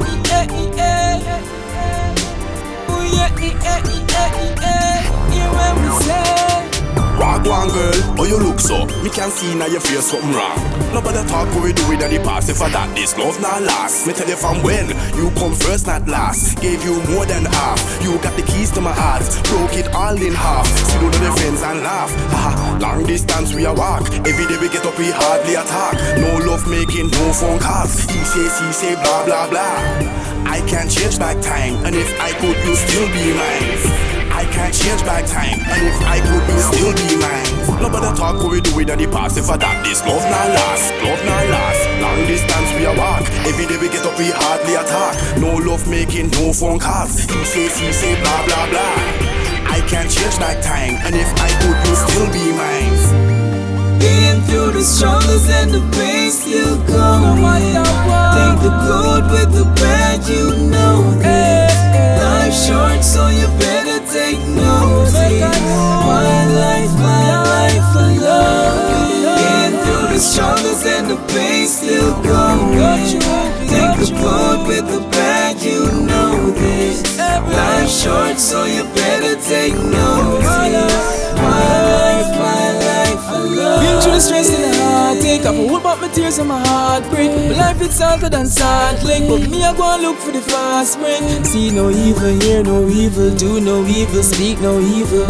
yeah, yeah. Oh yeah, yeah, yeah, yeah. Hear what we say. Wagwan girl, how you look so? Me can see now your face something wrong. Nobody talk what we do with the past. If I that this love not last. Me tell you from when you come first, not last. Gave you more than half. You got the keys to my heart, broke it all in half. Sit on the fence and laugh. Haha, long distance we a walk. Every day we get up, we hardly attack. No love making, no phone calls. He say, he say, blah blah blah. I can't change back time, and if I could, you still be mine. I can't change back time, and if I could, you still be mine. Nobody talk what we do with the past. If I that this love not last, love not last. Long distance we a walk. Every day we get up, we hardly attack. No love making, no phone calls. He say, he say, blah blah blah. I can't change back time, and if I could, you still be mine. Been through the struggles and the pain still come. Take the good with the Take the good with the bad, you know this. Life's short, so you better take notice. My life, my life, I love. Been through the stress and the heartache. I've hold back my tears and my heart break. My life it's harder than salt lake, but me I go and look for the fast break. See no evil, hear no evil, do no evil, speak no evil.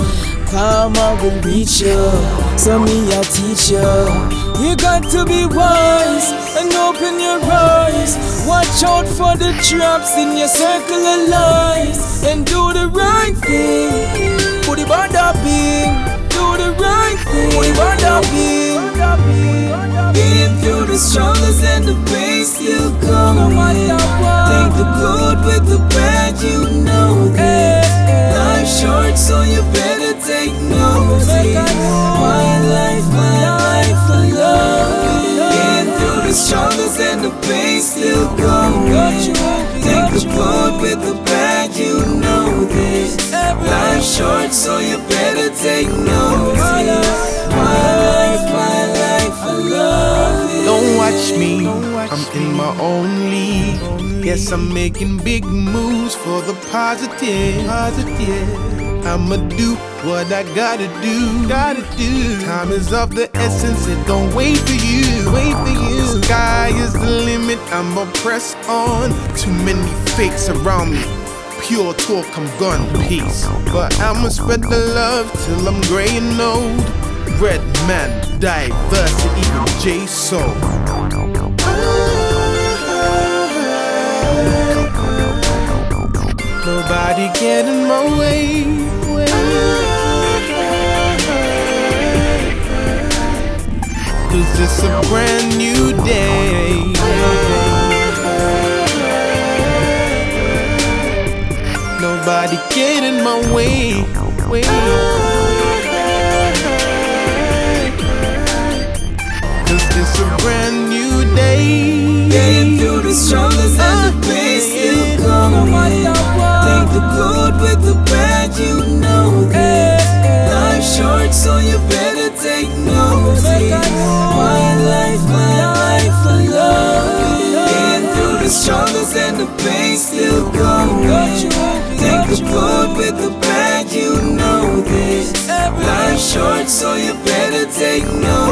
Karma will reach you, so me I teach you. You got to be wise and open your eyes. Watch out for the traps in your circle of lies and do the right thing. Put it on the beam, do the right thing. Put it on the beam. Been through the struggles and the pain still come. So you better take notice. My life, my life, I love it. Don't watch me, I'm in my own league. Yes, I'm making big moves for the positive. I'ma do what I gotta do. Gotta do. Time is of the essence, it don't wait for you. Wait for you. Sky is the limit, I'ma press on. Too many fakes around me. Pure talk, I'm gone, peace. But I'ma spread the love till I'm gray and old. Red man, D'Vercity, J Soul. Nobody get in my way. My way. way. Cause it's a brand new day. Uh, Been through the struggles and the pain still come. Take the good with the bad, you know that. Life's short, so you better take notice. My life, my life, I love. Been through the struggles and the pain still come. The good with the bad, you know this. Life's short, so you better take notice.